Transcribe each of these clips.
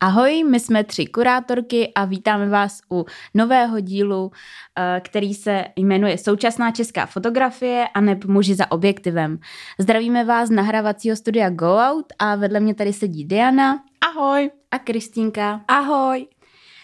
Ahoj, my jsme tři kurátorky a vítáme vás u nového dílu, eh, který se jmenuje Současná česká fotografie a neb muži za objektivem. Zdravíme vás z nahrávacího studia Go Out a vedle mě tady sedí Diana. Ahoj. A Kristýnka. Ahoj.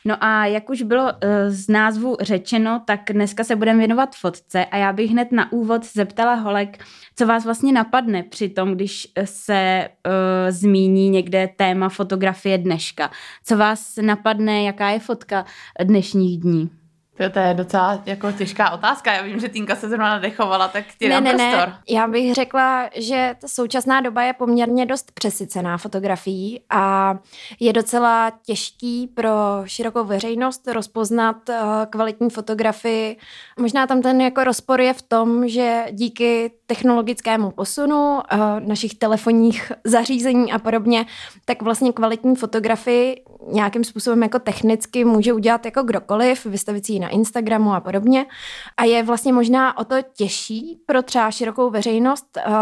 No a jak už bylo uh, z názvu řečeno, tak dneska se budeme věnovat fotce a já bych hned na úvod zeptala Holek, co vás vlastně napadne při tom, když se uh, zmíní někde téma fotografie dneška. Co vás napadne, jaká je fotka dnešních dní? To, je docela jako těžká otázka. Já vím, že Týnka se zrovna nadechovala, tak ti ne, ne, prostor. Ne. Já bych řekla, že ta současná doba je poměrně dost přesycená fotografií a je docela těžký pro širokou veřejnost rozpoznat uh, kvalitní fotografii. Možná tam ten jako rozpor je v tom, že díky technologickému posunu uh, našich telefonních zařízení a podobně, tak vlastně kvalitní fotografii nějakým způsobem jako technicky může udělat jako kdokoliv, vystavit si na Instagramu a podobně. A je vlastně možná o to těžší pro třeba širokou veřejnost uh,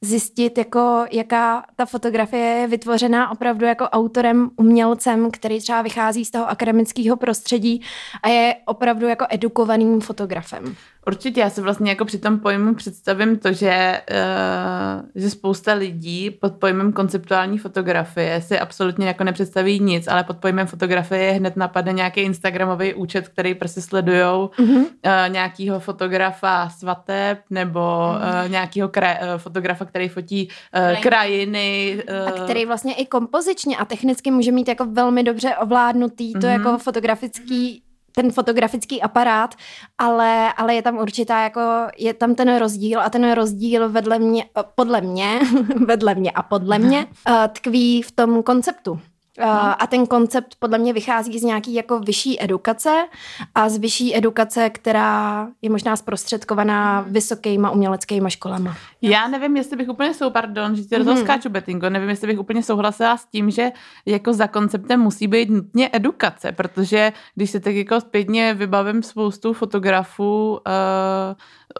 zjistit, jako, jaká ta fotografie je vytvořená opravdu jako autorem, umělcem, který třeba vychází z toho akademického prostředí a je opravdu jako edukovaným fotografem. Určitě, já se vlastně jako při tom pojmu představím to, že, uh, že spousta lidí pod pojmem konceptuální fotografie si absolutně jako nepředstaví nic, ale pod pojmem fotografie hned napadne nějaký Instagramový účet, který prostě sledujou mm-hmm. uh, nějakýho fotografa svateb nebo mm-hmm. uh, nějakýho kraj, uh, fotografa, který fotí uh, krajiny. Uh, a který vlastně i kompozičně a technicky může mít jako velmi dobře ovládnutý to mm-hmm. jako fotografický ten fotografický aparát, ale, ale je tam určitá, jako je tam ten rozdíl a ten rozdíl vedle mě, podle mě, vedle mě a podle mě eh, tkví v tom konceptu. Uh, a ten koncept podle mě vychází z nějaký jako vyšší edukace a z vyšší edukace, která je možná zprostředkovaná vysokýma uměleckýma školama. Já nevím, jestli bych úplně sou, pardon, že tě do toho mm. skáču, Betingo, nevím, jestli bych úplně souhlasila s tím, že jako za konceptem musí být nutně edukace, protože když se tak jako zpětně vybavím spoustu fotografů, uh,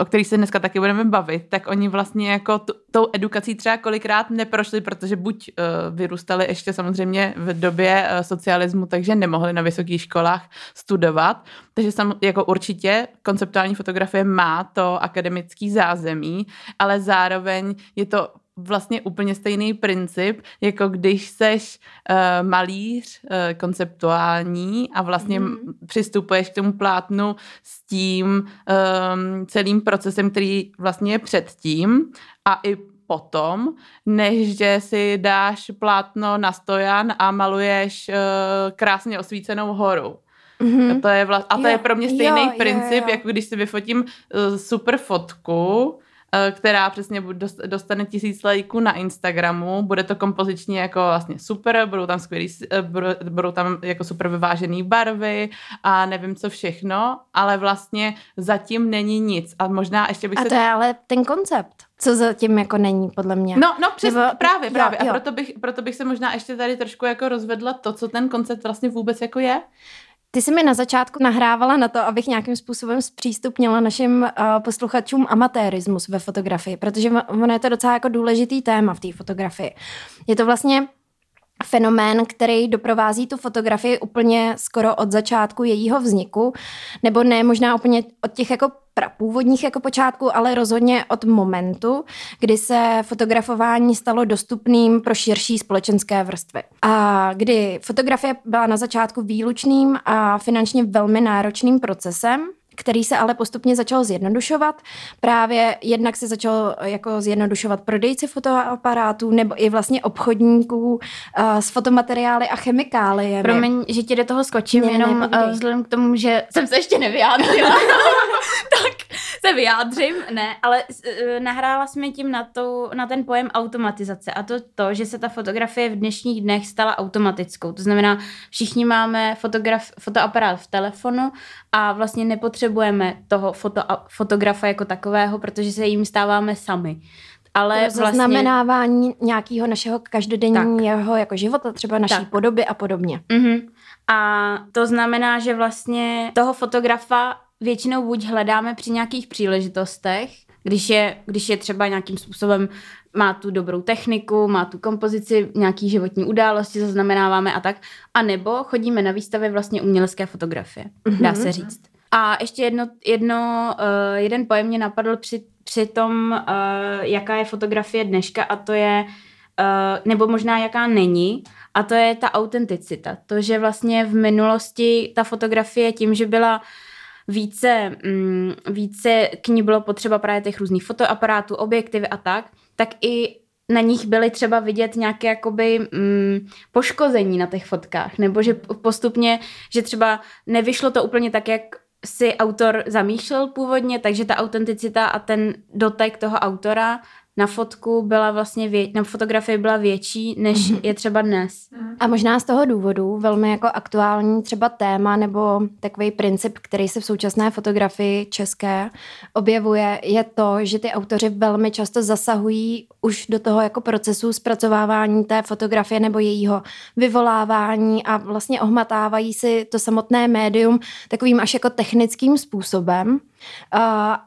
o kterých se dneska taky budeme bavit, tak oni vlastně jako t- tou edukací třeba kolikrát neprošli, protože buď uh, vyrůstali ještě samozřejmě v době uh, socialismu, takže nemohli na vysokých školách studovat. Takže sam, jako určitě konceptuální fotografie má to akademický zázemí, ale zároveň je to vlastně úplně stejný princip, jako když seš uh, malíř uh, konceptuální a vlastně mm. přistupuješ k tomu plátnu s tím um, celým procesem, který vlastně je předtím a i potom, než že si dáš plátno na stojan a maluješ uh, krásně osvícenou horu. Mm-hmm. A to je, vla- a to jo, je pro mě stejný jo, princip, jo, jo. jako když si vyfotím uh, super fotku, která přesně dostane tisíc lajků na Instagramu. Bude to kompozičně jako vlastně super, budou tam skvělý, eh, budou tam jako super vyvážené barvy a nevím co všechno, ale vlastně zatím není nic. A možná ještě bych a se... to je ale ten koncept co zatím jako není, podle mě. No, no přes, Nebo, právě, právě. Jo, jo. A proto bych, proto bych se možná ještě tady trošku jako rozvedla to, co ten koncept vlastně vůbec jako je. Ty jsi mi na začátku nahrávala na to, abych nějakým způsobem zpřístupnila našim uh, posluchačům amatérismus ve fotografii, protože ono je to docela jako důležitý téma v té fotografii. Je to vlastně fenomén, který doprovází tu fotografii úplně skoro od začátku jejího vzniku, nebo ne možná úplně od těch jako původních jako počátku, ale rozhodně od momentu, kdy se fotografování stalo dostupným pro širší společenské vrstvy. A kdy fotografie byla na začátku výlučným a finančně velmi náročným procesem, který se ale postupně začal zjednodušovat. Právě jednak se začal jako zjednodušovat prodejci fotoaparátů nebo i vlastně obchodníků uh, s fotomateriály a chemikáliemi. Promiň, že ti do toho skočím, ne, jenom ne, uh, vzhledem k tomu, že jsem se ještě nevyjádřila. se vyjádřím, ne, ale uh, nahrála jsme tím na, to, na ten pojem automatizace a to to, že se ta fotografie v dnešních dnech stala automatickou. To znamená, všichni máme fotograf, fotoaparát v telefonu a vlastně nepotřebujeme toho foto, fotografa jako takového, protože se jim stáváme sami. Ale to vlastně... zaznamenávání nějakého našeho každodenního jako života, třeba naší tak. podoby a podobně. Uh-huh. A to znamená, že vlastně toho fotografa většinou buď hledáme při nějakých příležitostech, když je, když je třeba nějakým způsobem má tu dobrou techniku, má tu kompozici, nějaký životní události zaznamenáváme a tak. A nebo chodíme na výstavy vlastně umělecké fotografie, dá se říct. A ještě jedno, jedno uh, jeden pojem mě napadl při, při tom, uh, jaká je fotografie dneška a to je, uh, nebo možná jaká není, a to je ta autenticita. To, že vlastně v minulosti ta fotografie tím, že byla více, mm, více k ní bylo potřeba právě těch různých fotoaparátů, objektivy a tak, tak i na nich byly třeba vidět nějaké jakoby mm, poškození na těch fotkách, nebo že postupně, že třeba nevyšlo to úplně tak, jak si autor zamýšlel původně, takže ta autenticita a ten dotek toho autora na fotku byla vlastně, vě- na fotografii byla větší, než mhm. je třeba dnes. A možná z toho důvodu velmi jako aktuální třeba téma nebo takový princip, který se v současné fotografii české objevuje, je to, že ty autoři velmi často zasahují už do toho jako procesu zpracovávání té fotografie nebo jejího vyvolávání a vlastně ohmatávají si to samotné médium takovým až jako technickým způsobem.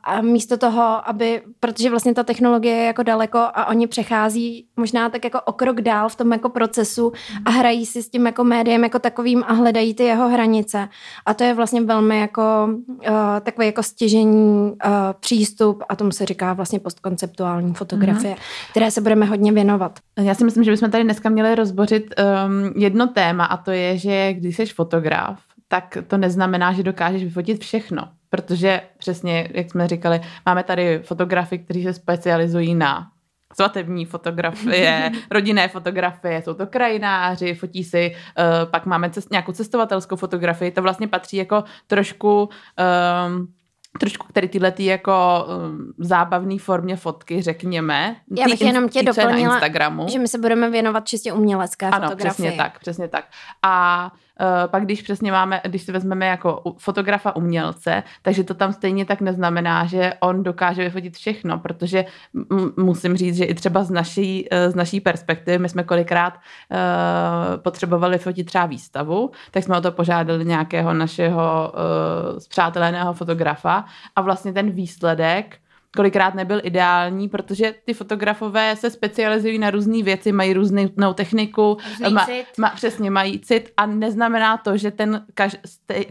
A místo toho, aby, protože vlastně ta technologie je jako daleko a oni přechází možná tak jako o krok dál v tom jako procesu a hrají si s tím jako médiem jako takovým a hledají ty jeho hranice. A to je vlastně velmi jako uh, takový jako stěžení uh, přístup a tomu se říká vlastně postkonceptuální fotografie, mm-hmm. Které se budeme hodně věnovat. Já si myslím, že bychom tady dneska měli rozbořit um, jedno téma a to je, že když jsi fotograf, tak to neznamená, že dokážeš vyfotit všechno. Protože přesně, jak jsme říkali, máme tady fotografy, kteří se specializují na svatební fotografie, rodinné fotografie, jsou to krajináři, fotí si, uh, pak máme cest, nějakou cestovatelskou fotografii, to vlastně patří jako trošku um, trošku který tyhle ty jako um, zábavné formě fotky, řekněme. Já bych jenom tě doplnila, na Instagramu. že my se budeme věnovat čistě umělecké ano, fotografii. Ano, přesně tak, přesně tak. A pak když přesně máme, když si vezmeme jako fotografa umělce, takže to tam stejně tak neznamená, že on dokáže vyfotit všechno, protože musím říct, že i třeba z naší, uh, z naší perspektivy, my jsme kolikrát uh, potřebovali fotit třeba výstavu, tak jsme o to požádali nějakého našeho uh, zpřáteleného fotografa a vlastně ten výsledek kolikrát nebyl ideální, protože ty fotografové se specializují na různé věci, mají různou techniku, ma, ma, přesně mají cit a neznamená to, že ten kaž,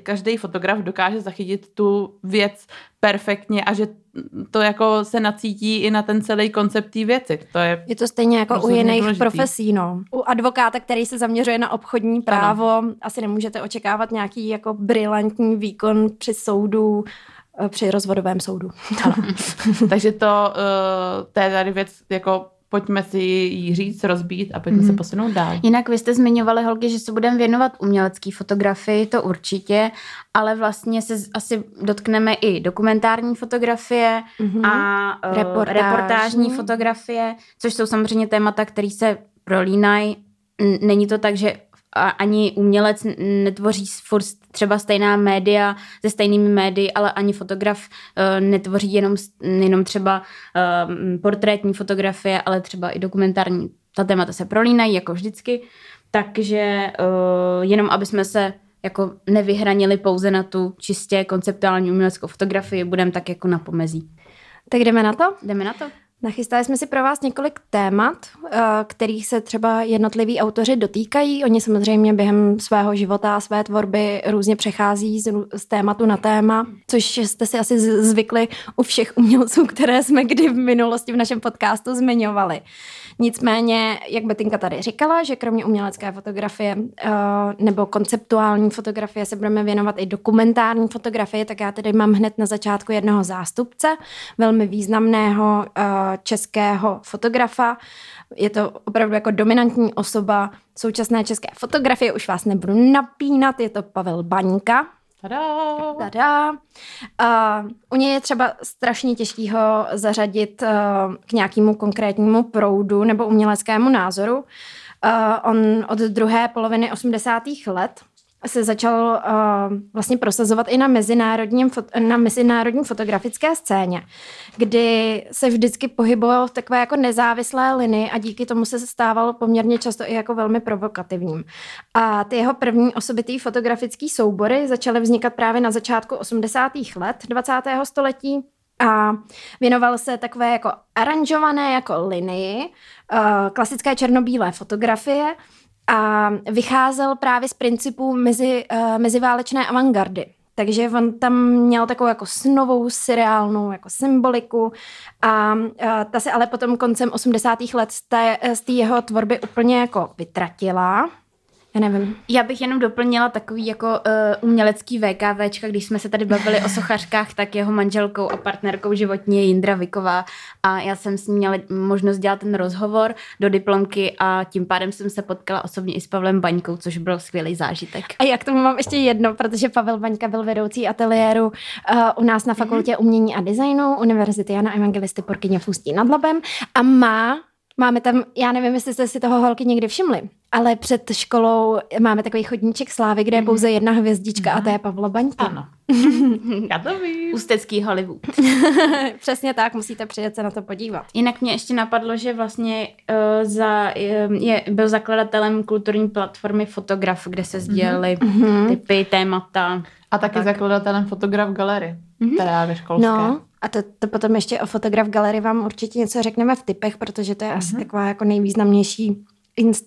každý fotograf dokáže zachytit tu věc perfektně a že to jako se nacítí i na ten celý koncept té věci. To je, je to stejně jako u jiných důležitý. profesí. No. U advokáta, který se zaměřuje na obchodní právo, ano. asi nemůžete očekávat nějaký jako brilantní výkon při soudu při rozvodovém soudu. Takže to, uh, to je tady věc, jako pojďme si ji říct, rozbít a pojďme mm-hmm. se mhm. posunout dál. Jinak vy jste zmiňovali, holky, že se budeme věnovat umělecké fotografii, to určitě, ale vlastně se asi dotkneme i dokumentární fotografie mm-hmm. a uh, reportážní. reportážní fotografie, což jsou samozřejmě témata, které se prolínají. Není to tak, že ani umělec netvoří furt třeba stejná média se stejnými médii, ale ani fotograf uh, netvoří jenom, jenom třeba uh, portrétní fotografie, ale třeba i dokumentární. Ta témata se prolínají jako vždycky, takže uh, jenom aby jsme se jako nevyhranili pouze na tu čistě konceptuální uměleckou fotografii, budeme tak jako na pomezí. Tak jdeme na to? Jdeme na to. Nachystali jsme si pro vás několik témat, eh, kterých se třeba jednotliví autoři dotýkají. Oni samozřejmě během svého života a své tvorby různě přechází z, z tématu na téma, což jste si asi zvykli u všech umělců, které jsme kdy v minulosti v našem podcastu zmiňovali. Nicméně, jak Betinka tady říkala, že kromě umělecké fotografie uh, nebo konceptuální fotografie se budeme věnovat i dokumentární fotografii, tak já tedy mám hned na začátku jednoho zástupce, velmi významného uh, českého fotografa. Je to opravdu jako dominantní osoba současné české fotografie, už vás nebudu napínat, je to Pavel Baňka, Tada! Tada! Uh, u něj je třeba strašně těžký ho zařadit uh, k nějakému konkrétnímu proudu nebo uměleckému názoru. Uh, on od druhé poloviny 80. let se začal uh, vlastně prosazovat i na, mezinárodním, na mezinárodní fotografické scéně, kdy se vždycky pohyboval v takové jako nezávislé linii a díky tomu se stával poměrně často i jako velmi provokativním. A ty jeho první osobitý fotografický soubory začaly vznikat právě na začátku 80. let 20. století a věnoval se takové jako aranžované jako linii, uh, klasické černobílé fotografie a vycházel právě z principů mezi, uh, meziválečné avantgardy. Takže on tam měl takovou jako snovou seriálnou jako symboliku a, a ta se ale potom koncem 80. let z té, z té jeho tvorby úplně jako vytratila. Já nevím. Já bych jenom doplnila takový jako uh, umělecký VKVčka, když jsme se tady bavili o sochařkách, tak jeho manželkou a partnerkou životní je Jindra Viková a já jsem s ní měla možnost dělat ten rozhovor do diplomky a tím pádem jsem se potkala osobně i s Pavlem Baňkou, což byl skvělý zážitek. A jak tomu mám ještě jedno, protože Pavel Baňka byl vedoucí ateliéru uh, u nás na Fakultě mm-hmm. umění a designu Univerzity Jana Evangelisty Porkyně v Ústí nad Labem a má Máme tam, já nevím, jestli jste si toho holky někdy všimli, ale před školou máme takový chodníček slávy, kde je pouze mhm. jedna hvězdička mm-hmm. a to je Pavla Baňka. Ano. Já to vím. Ústecký Hollywood. Přesně tak, musíte přijet se na to podívat. Jinak mě ještě napadlo, že vlastně uh, za, je, byl zakladatelem kulturní platformy Fotograf, kde se sdělily mm-hmm. typy, témata. A taky tak. zakladatelem Fotograf Galery, mm-hmm. která je ve školské. No, a to, to potom ještě o Fotograf Galery vám určitě něco řekneme v typech, protože to je mm-hmm. asi mhm. taková jako nejvýznamnější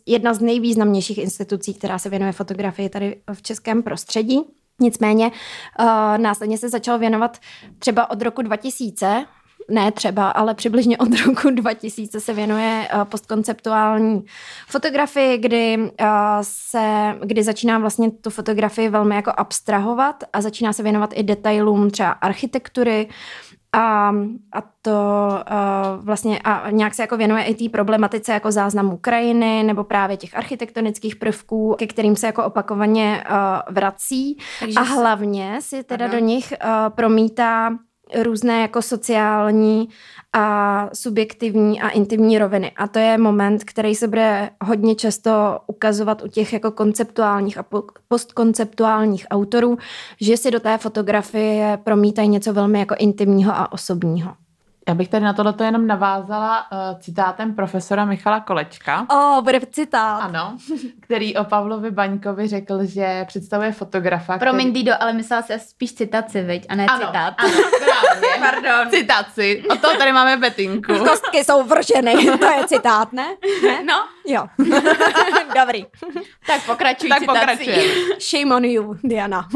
jedna z nejvýznamnějších institucí, která se věnuje fotografii tady v českém prostředí. Nicméně uh, následně se začal věnovat třeba od roku 2000, ne třeba, ale přibližně od roku 2000 se věnuje uh, postkonceptuální fotografii, kdy, uh, se, kdy začíná vlastně tu fotografii velmi jako abstrahovat a začíná se věnovat i detailům třeba architektury, a, a to uh, vlastně a nějak se jako věnuje i té problematice jako záznamů krajiny nebo právě těch architektonických prvků, ke kterým se jako opakovaně uh, vrací. Takže a hlavně si teda ano. do nich uh, promítá různé jako sociální a subjektivní a intimní roviny. A to je moment, který se bude hodně často ukazovat u těch jako konceptuálních a postkonceptuálních autorů, že si do té fotografie promítají něco velmi jako intimního a osobního. Já bych tady na tohleto jenom navázala uh, citátem profesora Michala Kolečka. O, oh, bude citát. Ano, který o Pavlovi Baňkovi řekl, že představuje fotografa. Promiň, který... Dido, ale myslela si spíš citaci, viď, a ne ano, citát. Ano, právě. Pardon. Citaci. O to tady máme betinku. Kostky jsou vrženy, to je citát, ne? ne? No. Jo. Dobrý. Tak pokračuj tak citací. Shame on you, Diana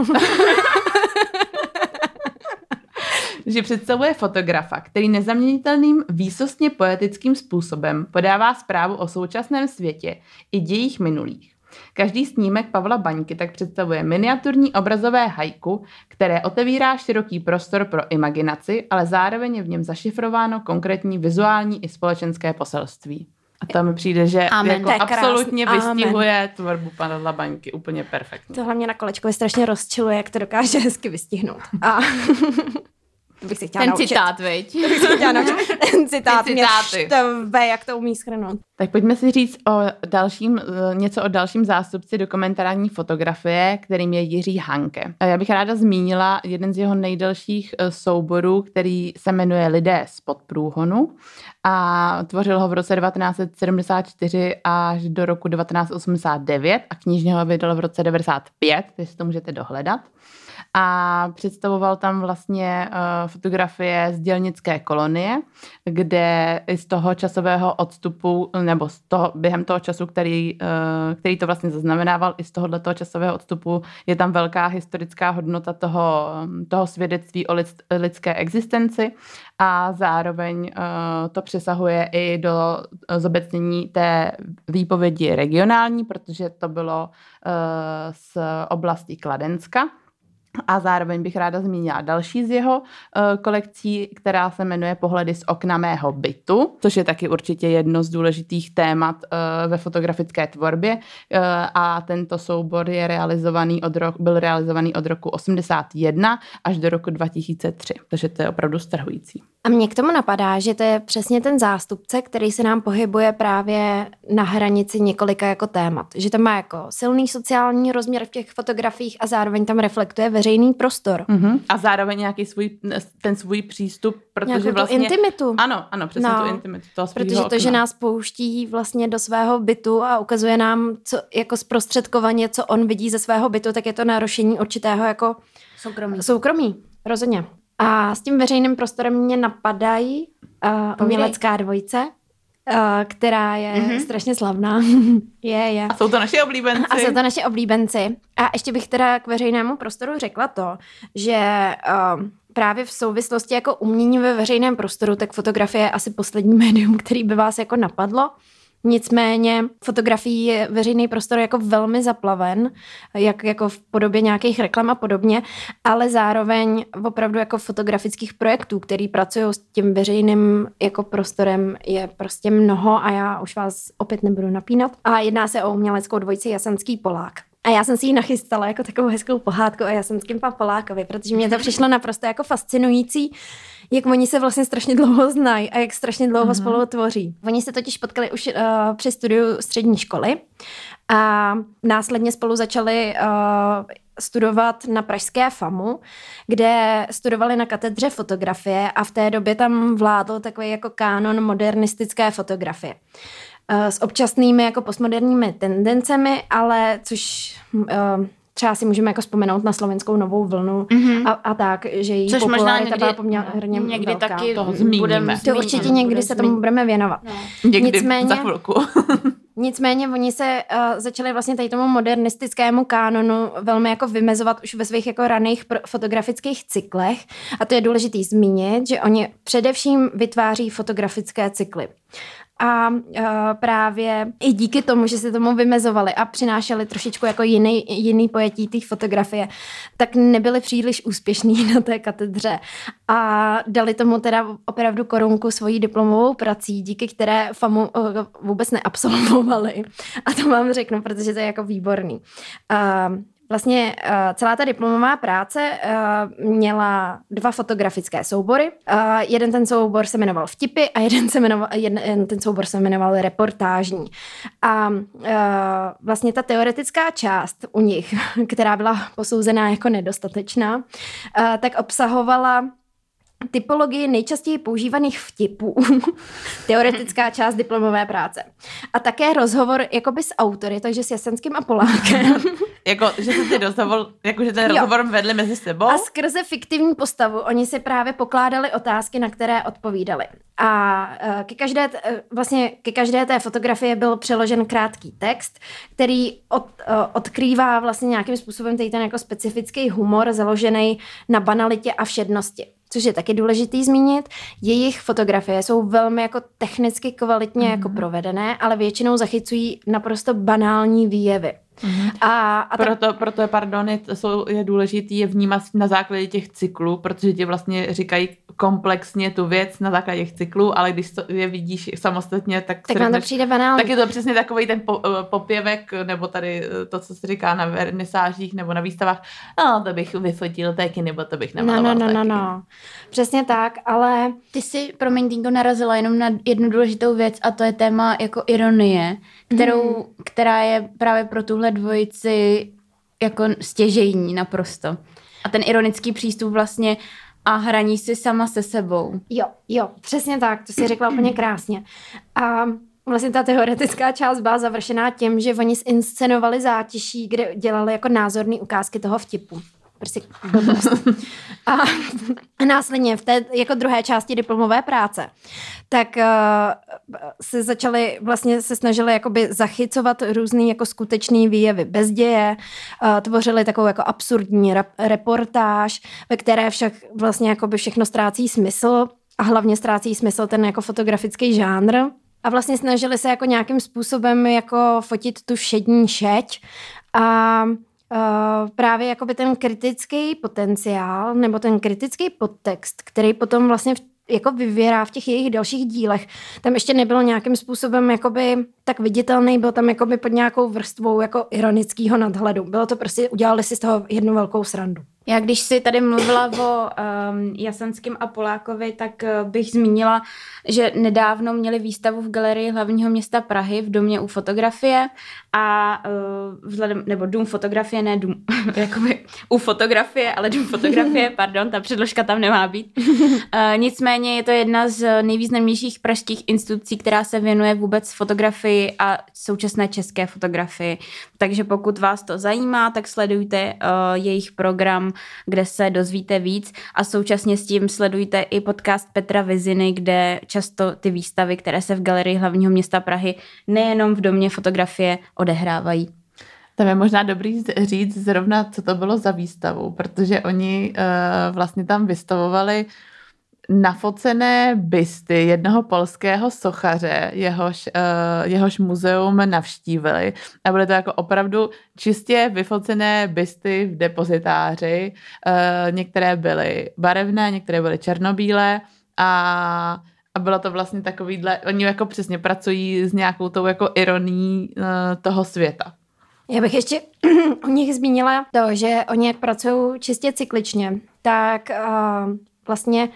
že představuje fotografa, který nezaměnitelným výsostně poetickým způsobem podává zprávu o současném světě i dějích minulých. Každý snímek Pavla Baňky tak představuje miniaturní obrazové hajku, které otevírá široký prostor pro imaginaci, ale zároveň je v něm zašifrováno konkrétní vizuální i společenské poselství. A to mi přijde, že Amen. jako absolutně krásný. vystihuje Amen. tvorbu pana Baňky úplně perfektně. To hlavně na kolečkovi strašně rozčiluje, jak to dokáže hezky vystihnout. A to bych si chtěla Ten naučit. citát, veď. To bych si chtěla naučit. Ten citát Ty mě štve, jak to umí schrnout. Tak pojďme si říct o dalším, eh, něco o dalším zástupci dokumentární fotografie, kterým je Jiří Hanke. Já bych ráda zmínila jeden z jeho nejdelších eh, souborů, který se jmenuje Lidé z podprůhonu a tvořil ho v roce 1974 až do roku 1989 a knižně ho vydal v roce 1995, takže to můžete dohledat a představoval tam vlastně uh, fotografie z dělnické kolonie, kde z toho časového odstupu, nebo z toho, během toho času, který, uh, který to vlastně zaznamenával, i z tohohle toho časového odstupu je tam velká historická hodnota toho, toho svědectví o lid, lidské existenci a zároveň uh, to přesahuje i do zobecnění té výpovědi regionální, protože to bylo z oblasti Kladenska. A zároveň bych ráda zmínila další z jeho uh, kolekcí, která se jmenuje Pohledy z okna mého bytu, což je taky určitě jedno z důležitých témat uh, ve fotografické tvorbě. Uh, a tento soubor je realizovaný od roku, byl realizovaný od roku 81 až do roku 2003, takže to je opravdu strhující. A mě k tomu napadá, že to je přesně ten zástupce, který se nám pohybuje právě na hranici několika jako témat. Že to má jako silný sociální rozměr v těch fotografiích a zároveň tam reflektuje veřejný prostor. Mm-hmm. A zároveň nějaký svůj, ten svůj přístup, protože Nějakou vlastně... intimitu. Ano, ano, přesně no, tu intimitu. Toho protože to, okna. že nás pouští vlastně do svého bytu a ukazuje nám, co jako zprostředkovaně, co on vidí ze svého bytu, tak je to narušení určitého jako soukromí. Soukromí, rozhodně. A s tím veřejným prostorem mě napadají uh, umělecká dvojice, uh, která je mm-hmm. strašně slavná. je, je. A jsou to naši oblíbenci. A jsou to naši oblíbenci. A ještě bych teda k veřejnému prostoru řekla to, že uh, právě v souvislosti jako umění ve veřejném prostoru, tak fotografie je asi poslední médium, který by vás jako napadlo. Nicméně fotografií je veřejný prostor jako velmi zaplaven, jak jako v podobě nějakých reklam a podobně, ale zároveň opravdu jako fotografických projektů, který pracují s tím veřejným jako prostorem je prostě mnoho a já už vás opět nebudu napínat. A jedná se o uměleckou dvojici Jasenský Polák. A já jsem si ji nachystala jako takovou hezkou pohádku o Jasenském Polákovi, protože mě to přišlo naprosto jako fascinující, jak oni se vlastně strašně dlouho znají a jak strašně dlouho mm-hmm. spolu tvoří. Oni se totiž potkali už uh, při studiu střední školy a následně spolu začali uh, studovat na Pražské FAMu, kde studovali na katedře fotografie a v té době tam vládl takový jako kánon modernistické fotografie. Uh, s občasnými jako postmoderními tendencemi, ale což třeba si můžeme jako vzpomenout na slovenskou novou vlnu mm-hmm. a, a tak, že její Což možná někdy, byla poměrně někdy velká. taky toho zmíníme. To určitě někdy se tomu budeme věnovat. No. Někdy Nicméně, za chvilku. Nicméně oni se uh, začali vlastně tady tomu modernistickému kánonu velmi jako vymezovat už ve svých jako raných fotografických cyklech a to je důležitý zmínit, že oni především vytváří fotografické cykly a uh, právě i díky tomu, že se tomu vymezovali a přinášeli trošičku jako jiný, jiný pojetí té fotografie, tak nebyli příliš úspěšní na té katedře a dali tomu teda opravdu korunku svojí diplomovou prací, díky které FAMu uh, vůbec neabsolvovali. A to vám řeknu, protože to je jako výborný. Uh, Vlastně uh, celá ta diplomová práce uh, měla dva fotografické soubory. Uh, jeden ten soubor se jmenoval Vtipy a jeden, se jmenoval, jeden ten soubor se jmenoval Reportážní. A vlastně ta teoretická část u nich, která byla posouzená jako nedostatečná, tak obsahovala typologii nejčastěji používaných vtipů, teoretická část diplomové práce. A také rozhovor jakoby s autory, takže s Jasenským a Polákem. jako, že se ty rozhovor, jako, že ten jo. rozhovor vedli mezi sebou? A skrze fiktivní postavu oni si právě pokládali otázky, na které odpovídali. A e, ke každé, e, vlastně ke každé té fotografie byl přeložen krátký text, který od, e, odkrývá vlastně nějakým způsobem tady ten jako specifický humor založený na banalitě a všednosti což je taky důležitý zmínit. Jejich fotografie jsou velmi jako technicky kvalitně mm-hmm. jako provedené, ale většinou zachycují naprosto banální výjevy. Mm-hmm. A, a proto, tak... proto, pardon, je, jsou, je důležitý je vnímat na základě těch cyklů, protože ti vlastně říkají komplexně tu věc na základě těch cyklů, ale když to je vidíš samostatně, tak... Tak vám to přijde banální. Tak je to přesně takový ten po, eh, popěvek, nebo tady eh, to, co se říká na vernisážích nebo na výstavách, no, to bych vyfotil taky, nebo to bych nemaloval no, no, no, no, no. Přesně tak, ale... Ty si, promiň, Tinko, narazila jenom na jednu důležitou věc a to je téma jako ironie, kterou, mm. která je právě pro tuhle dvojici jako stěžejní naprosto. A ten ironický přístup vlastně a hraní si sama se sebou. Jo, jo, přesně tak, to si řekla úplně krásně. A vlastně ta teoretická část byla završená tím, že oni zinscenovali zátiší, kde dělali jako názorné ukázky toho vtipu prostě blbost. A následně v té jako druhé části diplomové práce, tak uh, se začali, vlastně se snažili jakoby zachycovat různý jako skutečný výjevy bezděje, uh, tvořili takovou jako absurdní rap, reportáž, ve které však vlastně jakoby všechno ztrácí smysl a hlavně ztrácí smysl ten jako fotografický žánr. A vlastně snažili se jako nějakým způsobem jako fotit tu všední šeť a Uh, právě jakoby ten kritický potenciál nebo ten kritický podtext, který potom vlastně v, jako vyvěrá v těch jejich dalších dílech, tam ještě nebyl nějakým způsobem jakoby tak viditelný, byl tam jakoby pod nějakou vrstvou jako ironického nadhledu. Bylo to prostě, udělali si z toho jednu velkou srandu. Já když si tady mluvila o um, Jasanském a Polákovi, tak uh, bych zmínila, že nedávno měli výstavu v galerii hlavního města Prahy v domě u fotografie a uh, vzhledem, nebo dům fotografie, ne dům, jakoby u fotografie, ale dům fotografie, pardon, ta předložka tam nemá být. Uh, nicméně je to jedna z nejvýznamnějších pražských institucí, která se věnuje vůbec fotografii a současné české fotografii. Takže pokud vás to zajímá, tak sledujte uh, jejich program kde se dozvíte víc a současně s tím sledujte i podcast Petra Viziny, kde často ty výstavy, které se v Galerii hlavního města Prahy nejenom v domě fotografie odehrávají. Tam je možná dobrý říct zrovna, co to bylo za výstavu, protože oni uh, vlastně tam vystavovali nafocené bysty jednoho polského sochaře, jehož, uh, jehož muzeum navštívili. A byly to jako opravdu čistě vyfocené bysty v depozitáři. Uh, některé byly barevné, některé byly černobílé a a bylo to vlastně takovýhle, oni jako přesně pracují s nějakou tou jako ironií uh, toho světa. Já bych ještě o nich zmínila to, že oni jak pracují čistě cykličně, tak uh, vlastně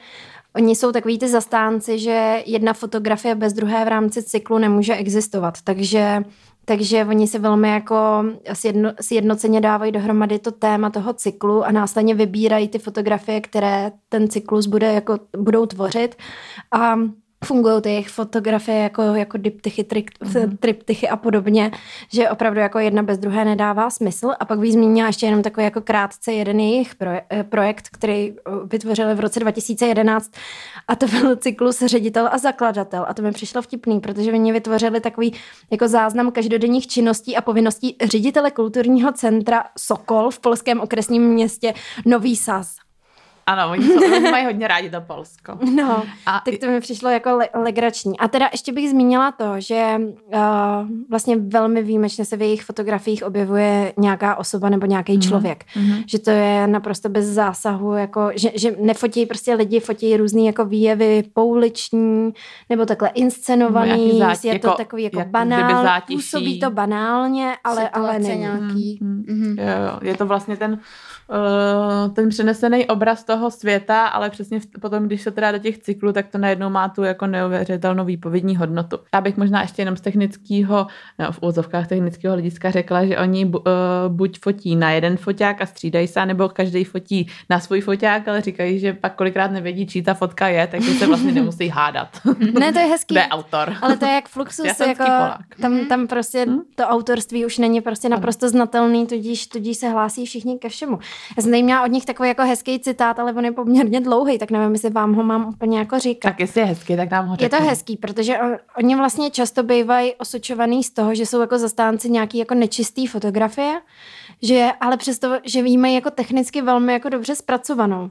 Oni jsou takový ty zastánci, že jedna fotografie bez druhé v rámci cyklu nemůže existovat, takže takže oni si velmi jako sjedno, sjednoceně dávají dohromady to téma toho cyklu a následně vybírají ty fotografie, které ten cyklus bude jako, budou tvořit. A fungují ty jejich fotografie jako, jako diptychy, trik, mm-hmm. triptychy a podobně, že opravdu jako jedna bez druhé nedává smysl. A pak bych zmínila ještě jenom takový jako krátce jeden jejich eh, projekt, který eh, vytvořili v roce 2011 a to byl cyklus ředitel a zakladatel. A to mi přišlo vtipný, protože oni vytvořili takový jako záznam každodenních činností a povinností ředitele kulturního centra Sokol v polském okresním městě Nový Saz. Ano, oni, jsou, oni mají hodně rádi to Polsko. No, a tak to mi přišlo jako le- legrační. A teda ještě bych zmínila to, že uh, vlastně velmi výjimečně se v jejich fotografiích objevuje nějaká osoba nebo nějaký mm-hmm. člověk. Mm-hmm. Že to je naprosto bez zásahu, jako, že, že nefotí prostě lidi, fotí různý jako výjevy pouliční nebo takhle inscenovaný. No, zátě, je to jako, takový jako jak banál, působí to banálně, ale, ale není. Nějaký. Mm-hmm. Mm-hmm. Jo, jo. Je to vlastně ten ten přenesený obraz toho světa, ale přesně v, potom, když se teda do těch cyklů, tak to najednou má tu jako neuvěřitelnou výpovědní hodnotu. Já bych možná ještě jenom z technického, no, v úzovkách technického hlediska řekla, že oni bu, uh, buď fotí na jeden foťák a střídají se, nebo každý fotí na svůj foťák, ale říkají, že pak kolikrát nevědí, čí ta fotka je, takže se vlastně nemusí hádat. Ne, to je hezký. Kdo je autor. Ale to je jak Fluxus, jako, tam, mhm. tam prostě hmm? to autorství už není prostě naprosto znatelný, tudíž, tudíž se hlásí všichni ke všemu. Já jsem tady měla od nich takový jako hezký citát, ale on je poměrně dlouhý, tak nevím, jestli vám ho mám úplně jako říkat. Tak jestli je hezký, tak nám ho řekne. Je to hezký, protože oni vlastně často bývají osočovaný z toho, že jsou jako zastánci nějaký jako nečistý fotografie, že ale přesto, že víme jako technicky velmi jako dobře zpracovanou.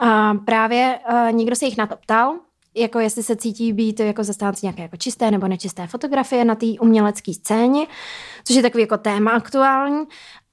A právě uh, někdo se jich na to ptal, jako jestli se cítí být jako zastánci nějaké jako čisté nebo nečisté fotografie na té umělecké scéně, což je takový jako téma aktuální.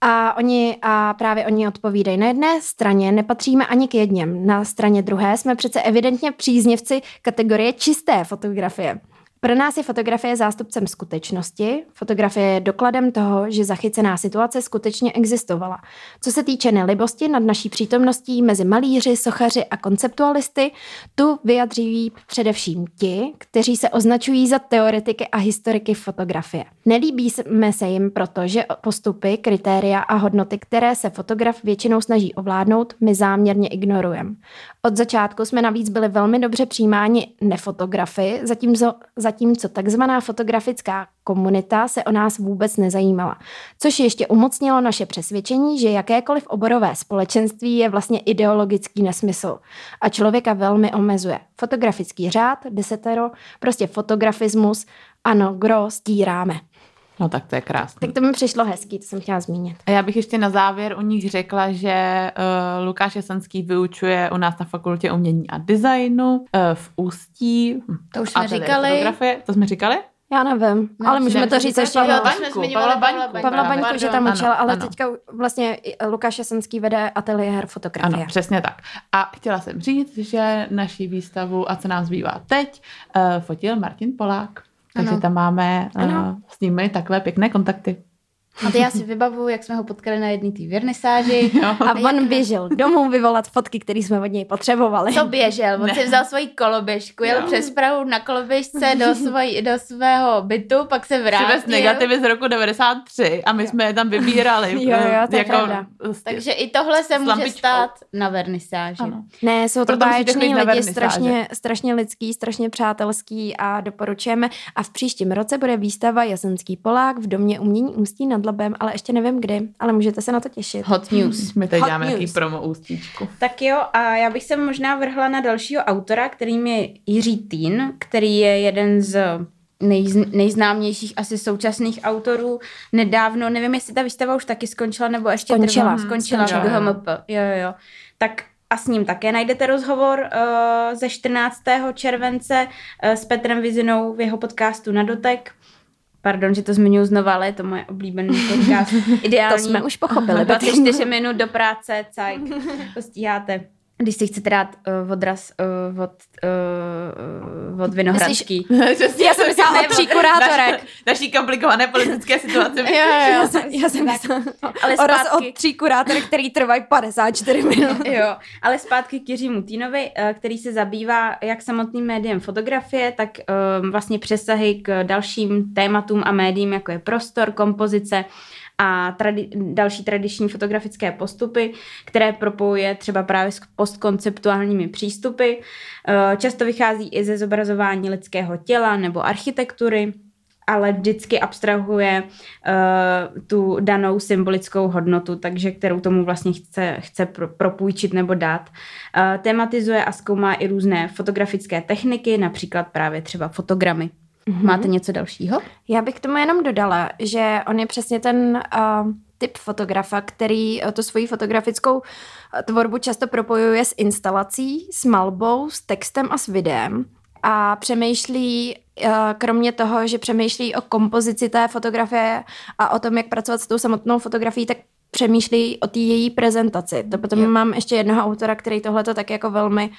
A oni a právě oni odpovídají. Na jedné straně nepatříme ani k jedněm, na straně druhé jsme přece evidentně příznivci kategorie čisté fotografie. Pro nás je fotografie zástupcem skutečnosti. Fotografie je dokladem toho, že zachycená situace skutečně existovala. Co se týče nelibosti nad naší přítomností mezi malíři, sochaři a konceptualisty, tu vyjadřují především ti, kteří se označují za teoretiky a historiky fotografie. Nelíbíme se jim proto, že postupy, kritéria a hodnoty, které se fotograf většinou snaží ovládnout, my záměrně ignorujeme. Od začátku jsme navíc byli velmi dobře přijímáni nefotografy, zatímco, zatímco takzvaná fotografická komunita se o nás vůbec nezajímala. Což ještě umocnilo naše přesvědčení, že jakékoliv oborové společenství je vlastně ideologický nesmysl a člověka velmi omezuje. Fotografický řád, desetero, prostě fotografismus, ano, gro, stíráme. No tak to je krásné. Tak to mi přišlo hezký, to jsem chtěla zmínit. A já bych ještě na závěr u nich řekla, že uh, Lukáš Jesenský vyučuje u nás na fakultě umění a designu uh, v Ústí. To už jsme říkali. Fotografie. To jsme říkali? Já nevím, no, ale můžeme to říct ještě. Pavla Baňku, Pavla Baňku, Pavla Baňku, že tam učila, ale ano. teďka vlastně Lukáš Jesenský vede ateliér fotografie. Ano, přesně tak. A chtěla jsem říct, že naší výstavu A co nám zbývá teď uh, fotil Martin Polák. Takže ano. tam máme uh, s nimi takové pěkné kontakty. A to já si vybavuju, jak jsme ho potkali na jedné té vernisáži. A on jak... běžel domů vyvolat fotky, které jsme od něj potřebovali. Co běžel? On ne. si vzal svoji koloběžku, jel jo. přes Prahu na koloběžce do, svoj, do svého bytu, pak se vrátil. Přivez negativy z roku 93 a my jo. jsme je tam vybírali. jo, jo, to jako, je prostě Takže i tohle se může stát na vernisáži. Ano. Ne, jsou to báječní lidi, strašně, strašně lidský, strašně přátelský a doporučujeme. A v příštím roce bude výstava Jasenský Polák v Domě umění Ústí nad nad Labem, ale ještě nevím kdy, ale můžete se na to těšit. Hot news. My tady Hot děláme promo ústíčku. Tak jo, a já bych se možná vrhla na dalšího autora, kterým je Jiří Týn, který je jeden z nejz, nejznámějších asi současných autorů. Nedávno, nevím, jestli ta výstava už taky skončila, nebo ještě Skončila. trvá. Skončila, Skončila. v GHMP. Jo, jo, jo. Tak a s ním také najdete rozhovor uh, ze 14. července uh, s Petrem Vizinou v jeho podcastu Na dotek. Pardon, že to zmiňuji znova, ale je to moje oblíbený podcast. Ideální. To jsme už pochopili. 24 minut do práce, cajk, to stíháte. Když si chcete dát uh, odraz uh, od, uh, od Vinohradský. Já jsem myslela od tří kurátorek. Naši, naší komplikované politické situace. Jo, jo, já jsem, já jsem myslela. Ale zpátky- od tří kurátorek, který trvají 54 minut. Jo, ale zpátky k Jiřímu Týnovi, který se zabývá jak samotným médiem fotografie, tak um, vlastně přesahy k dalším tématům a médiím, jako je prostor, kompozice a tradi- další tradiční fotografické postupy, které propojuje třeba právě s postkonceptuálními přístupy. Eh, Často vychází i ze zobrazování lidského těla nebo architektury, ale vždycky abstrahuje uh, tu danou symbolickou hodnotu, takže kterou tomu vlastně chce, chce pro, propůjčit nebo dát. Uh, tematizuje a zkoumá i různé fotografické techniky, například právě třeba fotogramy. Mm-hmm. Máte něco dalšího? Já bych k tomu jenom dodala, že on je přesně ten uh, typ fotografa, který uh, tu svoji fotografickou uh, tvorbu často propojuje s instalací, s malbou, s textem a s videem a přemýšlí, kromě toho, že přemýšlí o kompozici té fotografie a o tom, jak pracovat s tou samotnou fotografií, tak přemýšlí o té její prezentaci. To potom Jo. jo. mám ještě jednoho autora, který tohle to tak jako velmi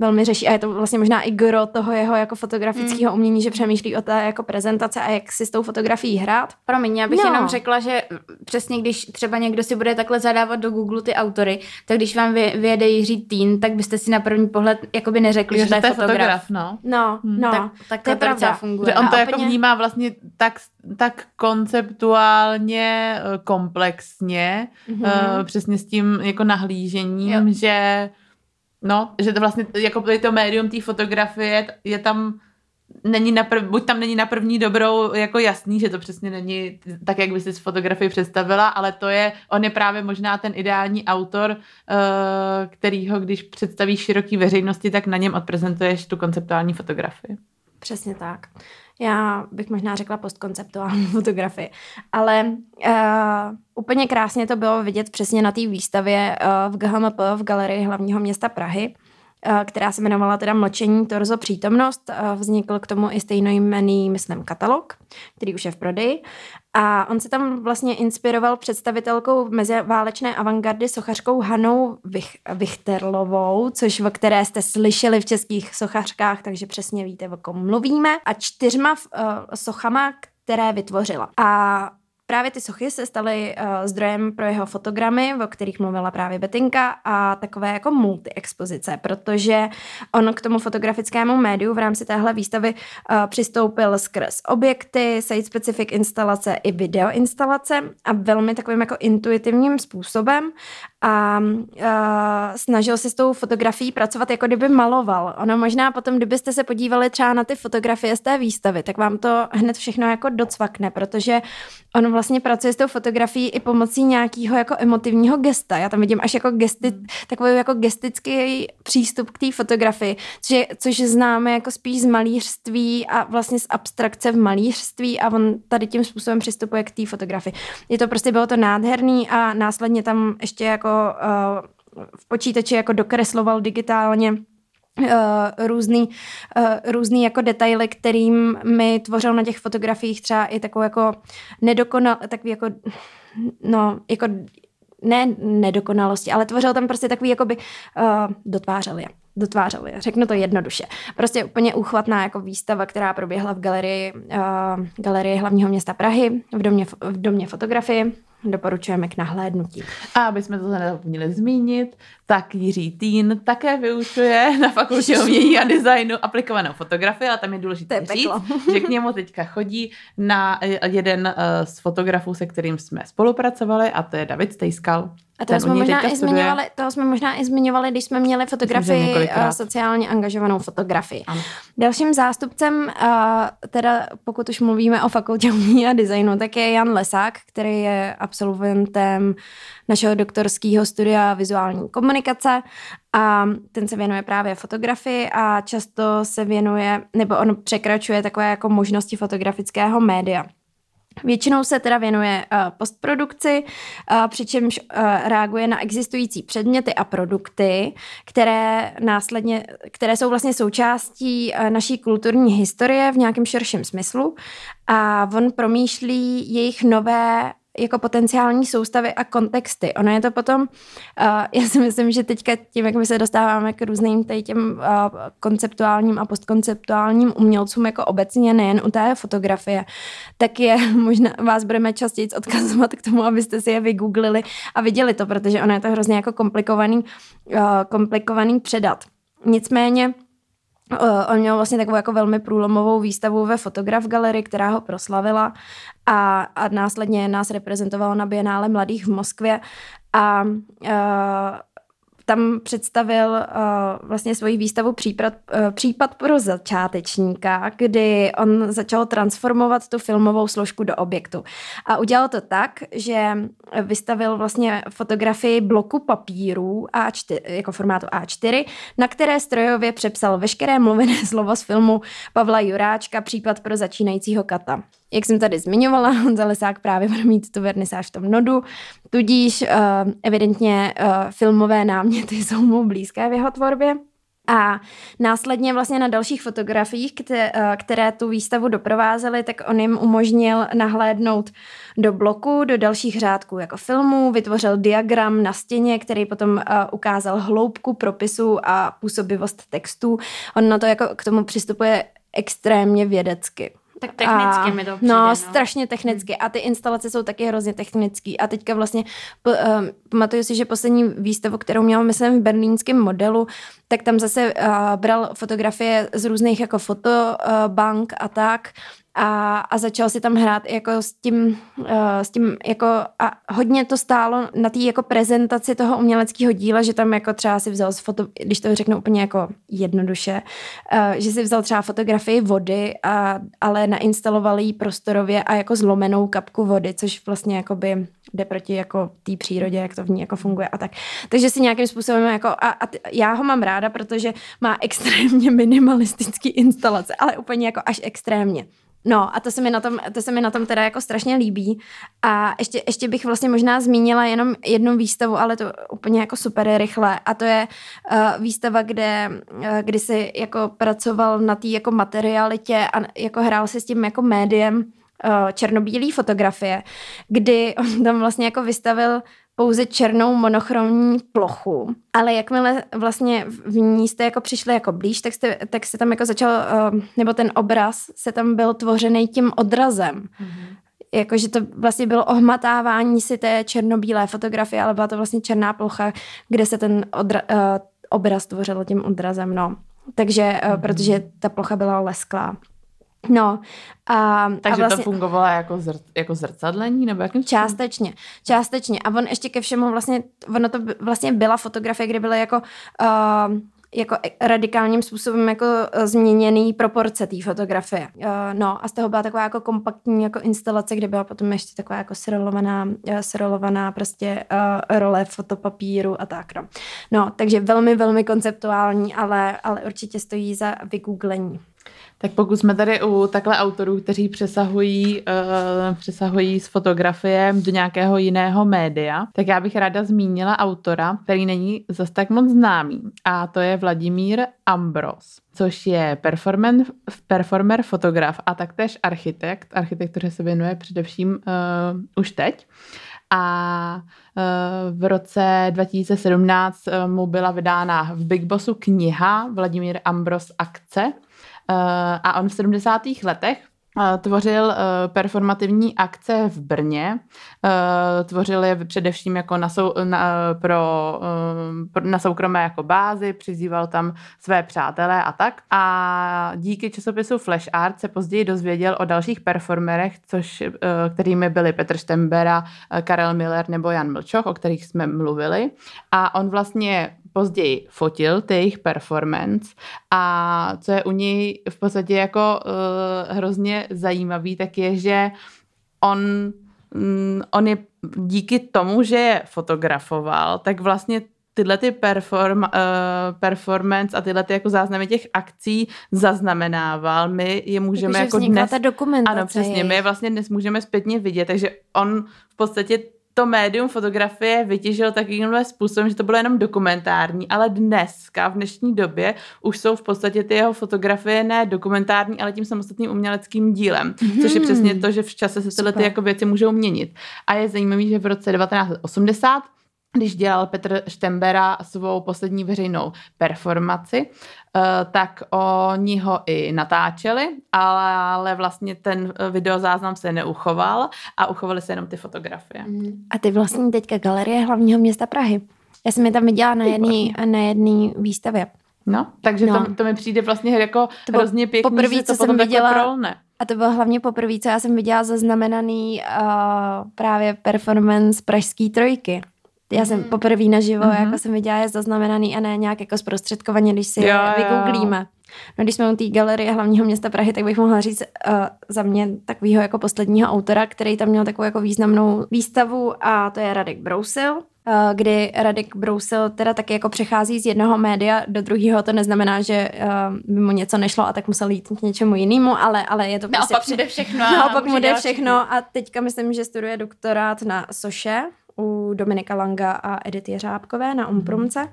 velmi řeší a je to vlastně možná i gro toho jeho jako fotografického umění, že přemýšlí o té jako prezentace a jak si s tou fotografií hrát. Promiň, já bych no. No. jenom řekla, že přesně když třeba někdo si bude takhle zadávat do Google ty autory, tak když vám vy, vyjede Jiří Týn, tak byste si na první pohled jakoby neřekli, Jo, že to je fotograf. no. No, no. Tak, tak to je pravda. funguje. Že on to A jako úplně- vnímá vlastně tak, tak konceptuálně, eh, komplexně, Mhm. mm-hmm. přesně s tím jako nahlížením, Jo. že no, že to vlastně jako to médium té fotografie je tam není na prv, buď tam není na první dobrou jako jasný, že to přesně není tak, jak by si fotografii představila, ale to je, on je právě možná ten ideální autor, eh, kterýho, když představíš široký veřejnosti, tak na něm odprezentuješ tu konceptuální fotografii. Přesně tak. Já bych možná řekla postkonceptuální fotografii, ale uh, úplně krásně to bylo vidět přesně na té výstavě uh, v GHMP v Galerii hlavního města Prahy, která se jmenovala teda Mlčení, torzo, přítomnost. Uh, vznikl k tomu i stejnojmenný, myslím, katalog, který už je v prodeji. A on se tam vlastně inspiroval představitelkou meziválečné avantgardy sochařkou Hanou Vich- Vichterlovou, což o které jste slyšeli v českých sochařkách, takže přesně víte, o kom mluvíme. A čtyřma uh, sochama, které vytvořila. A Právě ty sochy se staly uh, zdrojem pro jeho fotogramy, o kterých mluvila právě Betinka, a takové jako multi-expozice, protože on k tomu fotografickému médiu v rámci téhle výstavy uh, přistoupil skrz objekty, site-specific instalace i video instalace a velmi takovým jako intuitivním způsobem a uh, snažil se s tou fotografií pracovat, jako kdyby maloval. Ono možná potom, kdybyste se podívali třeba na ty fotografie z té výstavy, tak vám to hned všechno jako docvakne, protože on vlastně pracuje s tou fotografií i pomocí nějakého jako emotivního gesta. Já tam vidím až jako gesty, takový jako gestický přístup k té fotografii, což, je, což známe jako spíš z malířství a vlastně z abstrakce v malířství a on tady tím způsobem přistupuje k té fotografii. Je to prostě, bylo to nádherný a následně tam ještě jako uh, v počítači jako dokresloval digitálně uh, různý, uh, různý jako detaily, kterým mi tvořil na těch fotografiích třeba i takovou jako nedokonal, takový jako, no, jako ne nedokonalosti, ale tvořil tam prostě takový, jakoby, uh, dotvářel je. Dotvářel je, řeknu to jednoduše. Prostě úplně úchvatná jako výstava, která proběhla v galerii, uh, galerii hlavního města Prahy, v domě, v domě fotografii. Doporučujeme k nahlédnutí. A aby jsme to nezapomněli zmínit, tak Jiří Týn také vyučuje na fakultě umění a designu aplikovanou fotografii, ale tam je důležité To je říct, že k němu teďka chodí na jeden eh, z fotografů, se kterým jsme spolupracovali a to je David Stejskal. A toho jsme, možná i zmiňovali, toho jsme možná i zmiňovali, když jsme měli fotografii, Myslím, sociálně angažovanou fotografii. Ano. Dalším zástupcem, teda pokud už mluvíme o fakultě umění a designu, tak je Jan Lesák, který je absolventem našeho doktorského studia vizuální komunikace a ten se věnuje právě fotografii a často se věnuje, nebo on překračuje takové jako možnosti fotografického média. Většinou se teda věnuje uh, postprodukci, uh, přičemž uh, reaguje na existující předměty a produkty, které následně, které jsou vlastně součástí naší kulturní historie v nějakém širším smyslu. A on promýšlí jejich nové jako potenciální soustavy a kontexty. Ono je to potom, uh, já si myslím, že teďka tím, jak my se dostáváme k různým tady těm uh, konceptuálním a postkonceptuálním umělcům jako obecně, nejen u té fotografie, tak je možná, vás budeme častěji odkazovat k tomu, abyste si je vygooglili a viděli to, protože ono je to hrozně jako komplikovaný, uh, komplikovaný předat. Nicméně On měl vlastně takovou jako velmi průlomovou výstavu ve Fotograf Galerii, která ho proslavila a, a následně nás reprezentoval na Bienále mladých v Moskvě. A uh, tam představil uh, vlastně svoji výstavu případ, uh, případ pro začátečníka, kdy on začal transformovat tu filmovou složku do objektu. A udělal to tak, že vystavil vlastně fotografii bloku papíru A4, jako formátu A4, na které strojově přepsal veškeré mluvené slovo z filmu Pavla Juráčka Případ pro začínajícího kata. Jak jsem tady zmiňovala, Honza Lesák právě bude mít tu vernisáž v tom nodu, tudíž uh, evidentně uh, filmové náměty jsou mu blízké v jeho tvorbě. A následně vlastně na dalších fotografiích, které, eh, které tu výstavu doprovázely, tak on jim umožnil nahlédnout do bloku, do dalších řádků jako filmů, vytvořil diagram na stěně, který potom ukázal hloubku propisu a působivost textů. On na to jako k tomu přistupuje extrémně vědecky. Tak technicky a, mi to přijde, no, no, strašně technicky. A ty instalace jsou taky hrozně technický. A teďka vlastně po, um, pamatuju si, že poslední výstavu, kterou měl, myslím, v berlínském modelu, tak tam zase uh, bral fotografie z různých jako fotobank uh, a tak a, a začal si tam hrát jako s tím, uh, s tím jako a hodně to stálo na té jako prezentaci toho uměleckého díla, že tam jako třeba si vzal z foto, když to řeknu úplně jako jednoduše, uh, že si vzal třeba fotografii vody, a, ale nainstaloval jí prostorově a jako zlomenou kapku vody, což vlastně jako by jde proti jako té přírodě, jak to v ní jako funguje a tak. Takže si nějakým způsobem jako, a, a t, já ho mám ráda, protože má extrémně minimalistický instalace, ale úplně jako až extrémně. No a to se mi na tom, to se mi na tom teda jako strašně líbí. A ještě, ještě bych vlastně možná zmínila jenom jednu výstavu, ale to úplně jako super rychle. A to je uh, výstava, kde, uh, kdy si jako pracoval na té jako materialitě a jako hrál se s tím jako médiem uh, černobílý fotografie, kdy on tam vlastně jako vystavil pouze černou monochromní plochu, ale jakmile vlastně v ní jste jako přišli jako blíž, tak, jste, tak se tam jako začal, uh, nebo ten obraz se tam byl tvořený tím odrazem. Mm-hmm. Jakože to vlastně bylo ohmatávání si té černobílé fotografie, ale byla to vlastně černá plocha, kde se ten odra, uh, obraz tvořil tím odrazem, no. Takže, mm-hmm. protože ta plocha byla lesklá. No. A, Takže a vlastně, to fungovalo jako, zr, jako zrcadlení? Nebo jakým částečně, částečně. A on ještě ke všemu vlastně, ono to vlastně byla fotografie, kde byly jako uh, jako e, radikálním způsobem jako e, změněný proporce té fotografie. Uh, no a z toho byla taková jako kompaktní jako instalace, kde byla potom ještě taková jako serolovaná, serolovaná prostě role fotopapíru a tak no. No, takže velmi, velmi konceptuální, ale, ale určitě stojí za vygooglení. Tak pokud jsme tady u takhle autorů, kteří přesahují, uh, přesahují z fotografie do nějakého jiného média, tak já bych ráda zmínila autora, který není zas tak moc známý. A to je Vladimír Ambros, což je performer, fotograf a taktéž architekt. Architektuře se věnuje především uh, už teď. A uh, v roce 2017 uh, mu byla vydána v Big Bossu kniha Vladimír Ambros Akce, a on v 70. letech tvořil performativní akce v Brně. Tvořil je především jako na, sou, na, pro, na soukromé jako bázi, přizýval tam své přátelé a tak. A díky časopisu Flash Art se později dozvěděl o dalších performerech, což, kterými byli Petr Štembera, Karel Miller nebo Jan Mlčoch, o kterých jsme mluvili. A on vlastně později fotil ty jejich performance a co je u něj v podstatě jako uh, hrozně zajímavý, tak je, že on, um, on je díky tomu, že je fotografoval, tak vlastně tyhle ty perform, uh, performance a tyhle ty jako záznamy těch akcí zaznamenával. My je můžeme takže jako dnes... ta dokumentace. Ano, přesně. My je vlastně dnes můžeme zpětně vidět, takže on v podstatě to médium fotografie vytěžil takovýmhle způsobem, že to bylo jenom dokumentární, ale dneska, v dnešní době, už jsou v podstatě ty jeho fotografie ne dokumentární, ale tím samostatným uměleckým dílem, mm-hmm. což je přesně to, že v čase se tyhle ty jako věci můžou měnit. A je zajímavý, že v roce 1980 když dělal Petr Štembera svou poslední veřejnou performaci, tak oni ho i natáčeli, ale vlastně ten videozáznam se neuchoval a uchovaly se jenom ty fotografie. Mm. A ty vlastně teďka galerie hlavního města Prahy. Já jsem je tam viděla na jedné na jedný výstavě. No, takže no. To, to mi přijde vlastně jako to hrozně pěkný, poprvý, že to co jsem viděla, prolne. A to bylo hlavně poprvé, co já jsem viděla zaznamenaný uh, právě performance Pražský trojky. Já jsem mm. poprvé naživo, mm-hmm. jako jsem viděla, je zaznamenaný a ne nějak jako zprostředkovaně, když si jo, vygooglíme. No, když jsme u té galerie hlavního města Prahy, tak bych mohla říct uh, za mě takového jako posledního autora, který tam měl takovou jako významnou výstavu a to je Radek Brousil, uh, kdy Radek Brousil teda taky jako přechází z jednoho média do druhého, to neznamená, že uh, by mu něco nešlo a tak musel jít k něčemu jinému, ale, ale je to prostě... Naopak mu jde všechno. Naopak mu jde všechno a teďka myslím, že studuje doktorát na Soše, u Dominika Langa a Edity Jeřábkové na Umprumce.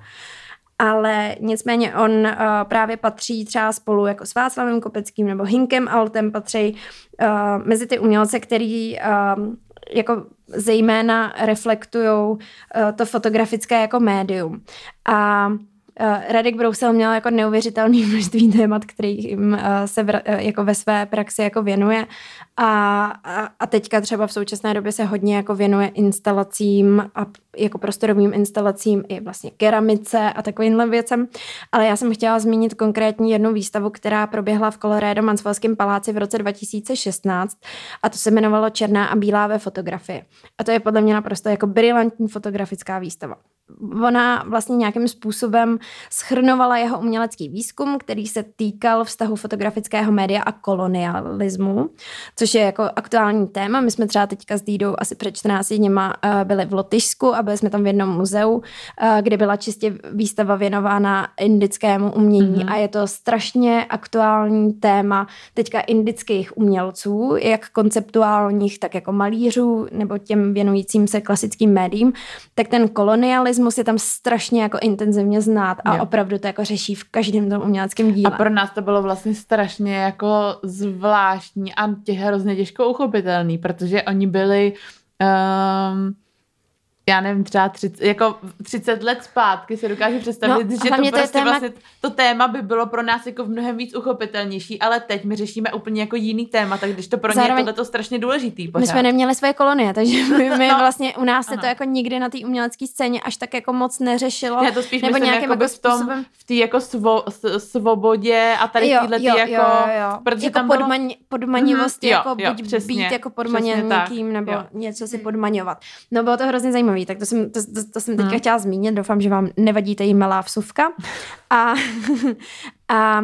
Ale nicméně on uh, právě patří třeba spolu jako s Václavem Kopeckým nebo Hinkem Altem, patří uh, mezi ty umělce, který uh, jako zejména reflektují uh, to fotografické jako médium. A Uh, Radek Brousel měl jako neuvěřitelné množství témat, kterým uh, se vr- uh, jako ve své praxi jako věnuje a, a, teďka třeba v současné době se hodně jako věnuje instalacím a jako prostorovým instalacím i vlastně keramice a takovýmhle věcem. Ale já jsem chtěla zmínit konkrétní jednu výstavu, která proběhla v Colorado Mansfellském paláci v roce 2016 a to se jmenovalo Černá a bílá ve fotografii. A to je podle mě naprosto jako brilantní fotografická výstava ona vlastně nějakým způsobem schrnovala jeho umělecký výzkum, který se týkal vztahu fotografického média a kolonialismu, což je jako aktuální téma. My jsme třeba teďka s Dídou asi před 14 dněma eh, byli v Lotyšsku a byli jsme tam v jednom muzeu, eh, kde byla čistě výstava věnována indickému umění mm-hmm. a je to strašně aktuální téma teďka indických umělců, jak konceptuálních, tak jako malířů nebo těm věnujícím se klasickým médiím, tak ten kolonialismus je tam strašně jako intenzivně znát a jo. opravdu to jako řeší v každém tom uměleckém díle. A pro nás to bylo vlastně strašně jako zvláštní a tě hrozně těžko uchopitelný, protože oni byli um, já nevím, třeba 30, jako 30 let zpátky se dokážu představit, no, že to, to prostě téma... vlastně, to téma by bylo pro nás jako v mnohem víc uchopitelnější, ale teď my řešíme úplně jako jiný téma, tak když to pro Zároveň... ně je tohleto strašně důležitý. Pořád. My jsme neměli své kolonie, takže my, my no, vlastně u nás ano. se to jako nikdy na té umělecké scéně až tak jako moc neřešilo. Já to spíš nebo myslím nějakým jako v tom, způsobem... v té jako svo, svobodě a tady jo, tyhle jo, jako, jo, jo. protože jako tam podmaň, bylo... podmanivosti, mm, jako jo, buď přesně, být jako podmaněn někým, nebo jo. něco si podmaňovat. No bylo to hrozně zajímavé zajímavý, tak to jsem, to, to, to jsem teďka hmm. chtěla zmínit, doufám, že vám nevadí ta malá vsuvka. A, a,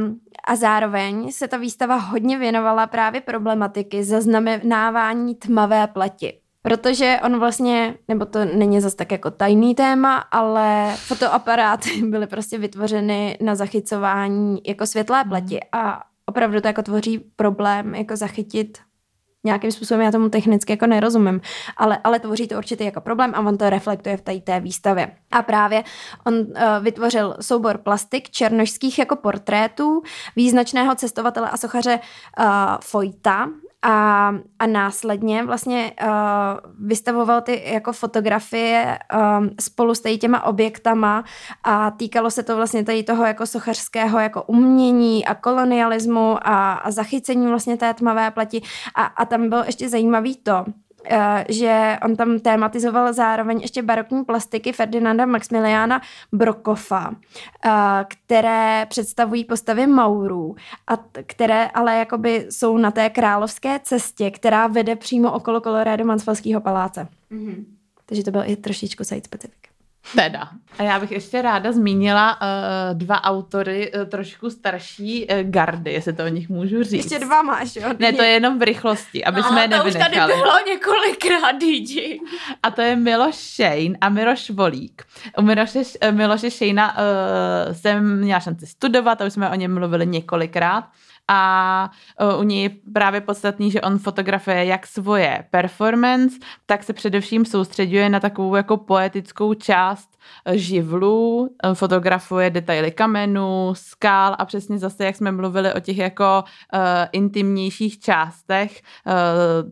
a zároveň se ta výstava hodně věnovala právě problematiky zaznamenávání tmavé pleti. Protože on vlastně, nebo to není zase tak jako tajný téma, ale fotoaparáty byly prostě vytvořeny na zachycování jako světlé pleti a opravdu to jako tvoří problém jako zachytit nějakým způsobem já tomu technicky jako nerozumím, ale, ale tvoří to určitě jako problém a on to reflektuje v té, té výstavě. A právě on uh, vytvořil soubor plastik černožských jako portrétů význačného cestovatele a sochaře uh, Fojta a, a následně vlastně uh, vystavoval ty jako fotografie um, spolu s tady těma objektama a týkalo se to vlastně tady toho jako sochařského jako umění a kolonialismu a, a zachycení vlastně té tmavé plati a, a tam bylo ještě zajímavý to, že on tam tématizoval zároveň ještě barokní plastiky Ferdinanda Maximiliana Brokofa, eh, které představují postavy Maurů, a které ale jakoby jsou na té královské cestě, která vede přímo okolo Colorado Mansfalského paláce. Mm-hmm. Takže to byl i trošičku site specific. Teda. A já bych ještě ráda zmínila uh, dva autory uh, trošku starší uh, gardy, jestli to o nich můžu říct. Ještě dva máš, jo? Ne, to je jenom v rychlosti, aby no, jsme je nevynechali. to už tady bylo několikrát, DJ. A to je Miloš Šejn a Miroš Volík. U Miloše, Miloše Šejna uh, jsem měla šanci studovat a už jsme o něm mluvili několikrát a uh, u něj je právě podstatný, že on fotografuje jak svoje performance, tak se především soustředuje na takovou jako poetickou část živlů, e, fotografuje detaily kamenů, skál a přesně zase, jak jsme mluvili o těch jako uh, intimnějších částech uh,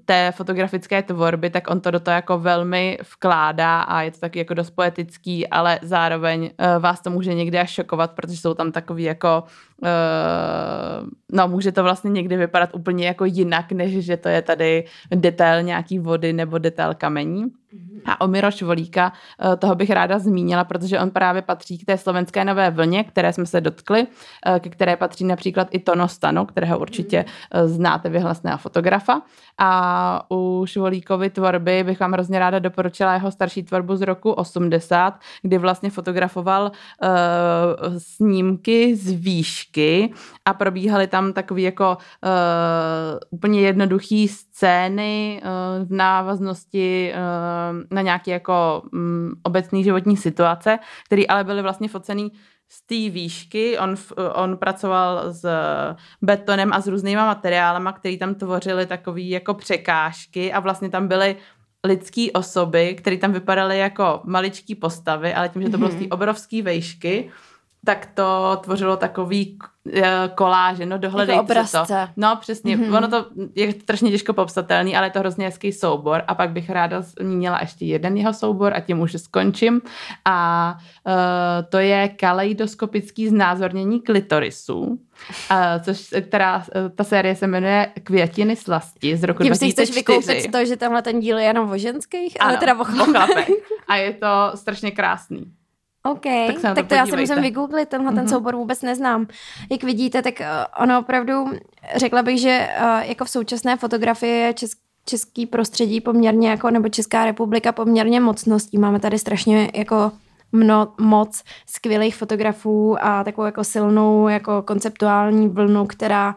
té fotografické tvorby, tak on to do toho jako velmi vkládá a je to taky jako dost poetický, ale zároveň uh, vás to může někdy až šokovat, protože jsou tam takový jako uh, no může to vlastně někdy vypadat úplně jako jinak, než že to je tady detail nějaký vody nebo detail kamení. A o Miroš Volíka, eh, toho bych ráda zmínila, protože on právě patří k té slovenské nové vlně, které jsme se dotkli, eh, ke které patří například i Tono Stano, kterého určitě eh, znáte, vyhlasného fotografa. A u Švolíkovy tvorby bych vám hrozně ráda doporučila jeho starší tvorbu z roku 80, kdy vlastně fotografoval uh, snímky z výšky a probíhaly tam takový jako uh, úplně jednoduchý scény uh, v návaznosti uh, na nějaké jako um, obecný životní situace, které ale byly vlastně focený z té výšky. On, on pracoval s betonem a s různýma materiálama, které tam tvořily takové jako překážky a vlastně tam byly lidské osoby, které tam vypadaly jako maličké postavy, ale tím, že to bylo z té mhm. obrovské vejšky, tak to tvořilo takový eh, koláže, no dohledejte jako to. No přesně, mm-hmm. ono to je strašně těžko popsatelný, ale je to hrozně hezký soubor a pak bych ráda zmínila ještě jeden jeho soubor a tím už skončím a uh, to je kaleidoskopický znázornění klitorisu, uh, což, která, ta série se jmenuje Květiny slasti z roku tím 2004. Tím si chceš vykoupit to, že tenhle ten díl je jenom o ženských, ano, ale teda o chlapech. A je to strašně krásný. OK, tak, tak to, to já si musím vygooglit, tenhle mm-hmm. ten mhm. soubor vůbec neznám. Jak vidíte, tak uh, ono opravdu, řekla bych, že uh, jako v současné fotografii je česk, český prostředí poměrně jako, nebo Česká republika poměrně mocností. Máme tady strašně jako mno, moc skvělých fotografů a takovou jako silnou jako konceptuální vlnu, která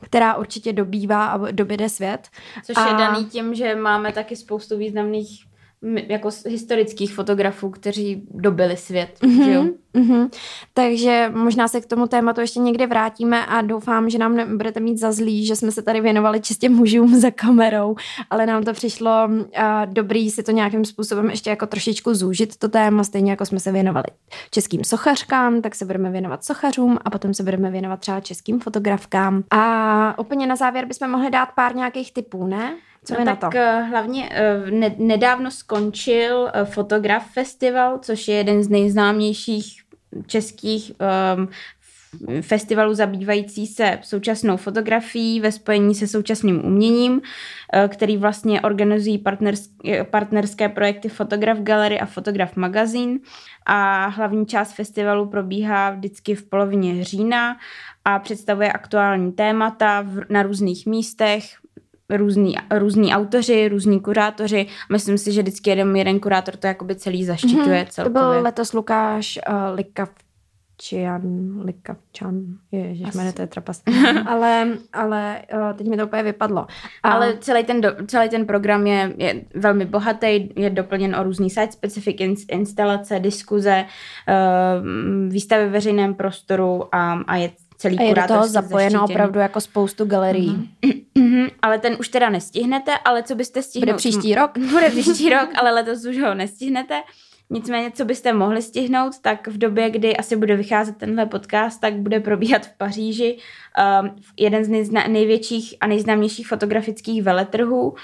která určitě dobývá a doběde svět. Což a... je daný tím, že máme taky spoustu významných jako historických fotografů, kteří dobili svět. Mm-hmm, že jo? Mm-hmm. Takže možná se k tomu tématu ještě někdy vrátíme a doufám, že nám nebudete mít za zlý, že jsme se tady věnovali čistě mužům za kamerou, ale nám to přišlo uh, dobrý si to nějakým způsobem ještě jako trošičku zúžit to téma, stejně jako jsme se věnovali českým sochařkám, tak se budeme věnovat sochařům a potom se budeme věnovat třeba českým fotografkám. A úplně na závěr bychom mohli dát pár nějakých typů, ne? Co no, tak na to? Eh, hlavně eh, ne, nedávno skončil eh, Fotograf Festival, což je jeden z nejznámějších českých um, festivalů zabývající se současnou fotografií ve spojení se současným uměním, který vlastně organizují partnerské, partnerské projekty Fotograf Gallery a Fotograf Magazine a hlavní část festivalu probíhá vždycky v polovině října a představuje aktuální témata v, na různých místech, různý, různí autoři, různí kurátoři. Myslím si, že vždycky jeden, jeden kurátor to jakoby celý zaštiťuje mm-hmm. celkově. To byl letos Lukáš uh, Likav Čian, Likavčan, ježiš, jmenuje to je trapas. ale, ale uh, teď mi to úplně vypadlo. A... Ale celý ten, do, celý ten program je, je velmi bohatý, je doplněn o různý site-specific instalace, diskuze, uh, výstavy v veřejném prostoru a, a je celý a je do toho zapojeno zaštítěný. opravdu jako spoustu galerií. Mm-hmm. ale ten už teda nestihnete, ale co byste stihnout? Bude příští rok? Bude příští rok, ale letos už ho nestihnete. Nicméně, co byste mohli stihnout, tak v době, kdy asi bude vycházet tenhle podcast, tak bude probíhat v Paříži um, jeden z nejzna- největších a nejznámějších fotografických veletrhů, uh,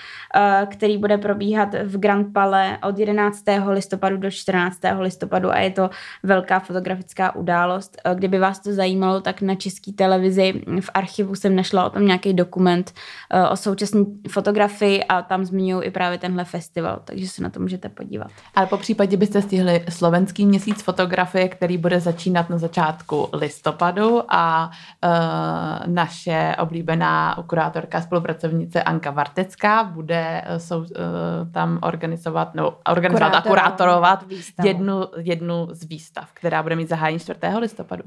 který bude probíhat v Grand Palais od 11. listopadu do 14. listopadu a je to velká fotografická událost. Uh, kdyby vás to zajímalo, tak na české televizi v archivu jsem našla o tom nějaký dokument uh, o současné fotografii a tam zmiňují i právě tenhle festival, takže se na to můžete podívat. Ale po případě byste stihli slovenský měsíc fotografie, který bude začínat na začátku listopadu a uh, naše oblíbená kurátorka, spolupracovnice Anka Vartecká bude uh, sou, uh, tam organizovat, no, organizovat a kurátorovat jednu, jednu z výstav, která bude mít zahájení 4. listopadu.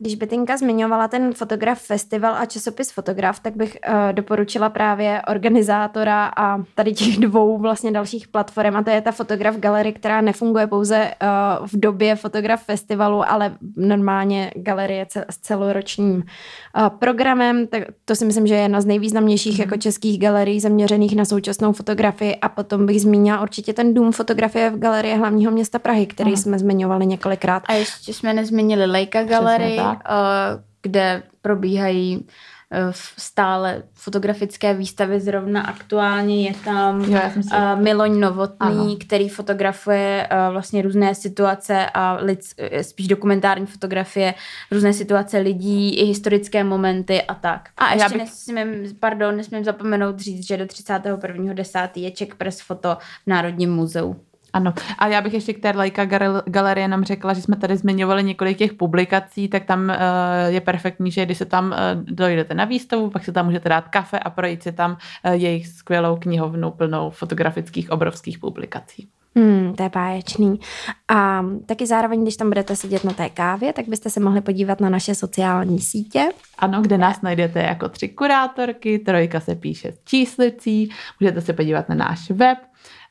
Když Betinka zmiňovala ten fotograf festival a časopis fotograf, tak bych uh, doporučila právě organizátora a tady těch dvou vlastně dalších platform a to je ta fotograf galerie, která nefunguje pouze uh, v době fotograf festivalu, ale normálně galerie cel- s celoročním uh, programem. Tak to si myslím, že je jedna z nejvýznamnějších mm. jako českých galerií zaměřených na současnou fotografii a potom bych zmínila určitě ten dům fotografie v galerii hlavního města Prahy, který mm. jsme zmiňovali několikrát. A ještě jsme nezmínili Leica galerii, Eh, kde probíhají eh, stále fotografické výstavy. Zrovna aktuálně je tam jo, si... uh, Miloň Novotný, ano. který fotografuje vlastně různé situace a lid, spíš dokumentární fotografie, různé situace lidí, i historické momenty a tak. A ještě bych... nesmím, pardon, nesmím zapomenout říct, že do 31.10. je Czech Press Foto v Národním muzeu. Ano, a já bych ještě k té Leica galerie nám řekla, že jsme tady zmiňovali několik těch publikací, tak tam uh, je perfektní, že když se tam uh, dojdete na výstavu, pak si tam můžete dát kafe a projít si tam uh, jejich skvělou knihovnu plnou fotografických obrovských publikací. Hmm, to je báječný. A taky zároveň, když tam budete sedět na té kávě, tak byste se mohli podívat na naše sociální sítě. Ano, kde nás najdete jako tři kurátorky, trojka se píše s číslicí, můžete se podívat na náš web,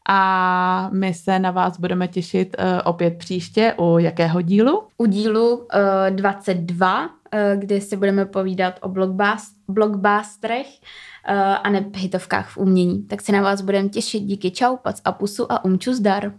a my se na vás budeme těšit uh, opět příště u jakého dílu? U dílu uh, 22, uh, kde si budeme povídat o blockbusterech a ne hitovkách v umění. Tak se na vás budeme těšit. Díky čau, pac a pusu a umču zdar.